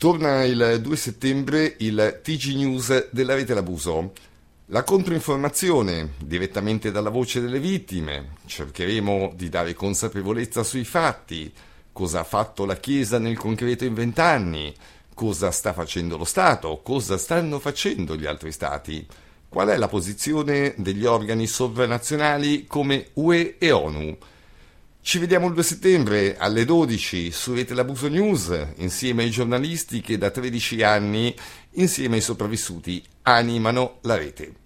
Torna il 2 settembre il TG News della rete L'Abuso. La controinformazione direttamente dalla voce delle vittime. Cercheremo di dare consapevolezza sui fatti. Cosa ha fatto la Chiesa nel concreto in vent'anni? Cosa sta facendo lo Stato? Cosa stanno facendo gli altri Stati? Qual è la posizione degli organi sovranazionali come UE e ONU? Ci vediamo il 2 settembre alle 12 su Rete L'Abuso News insieme ai giornalisti che da 13 anni, insieme ai sopravvissuti, animano la rete.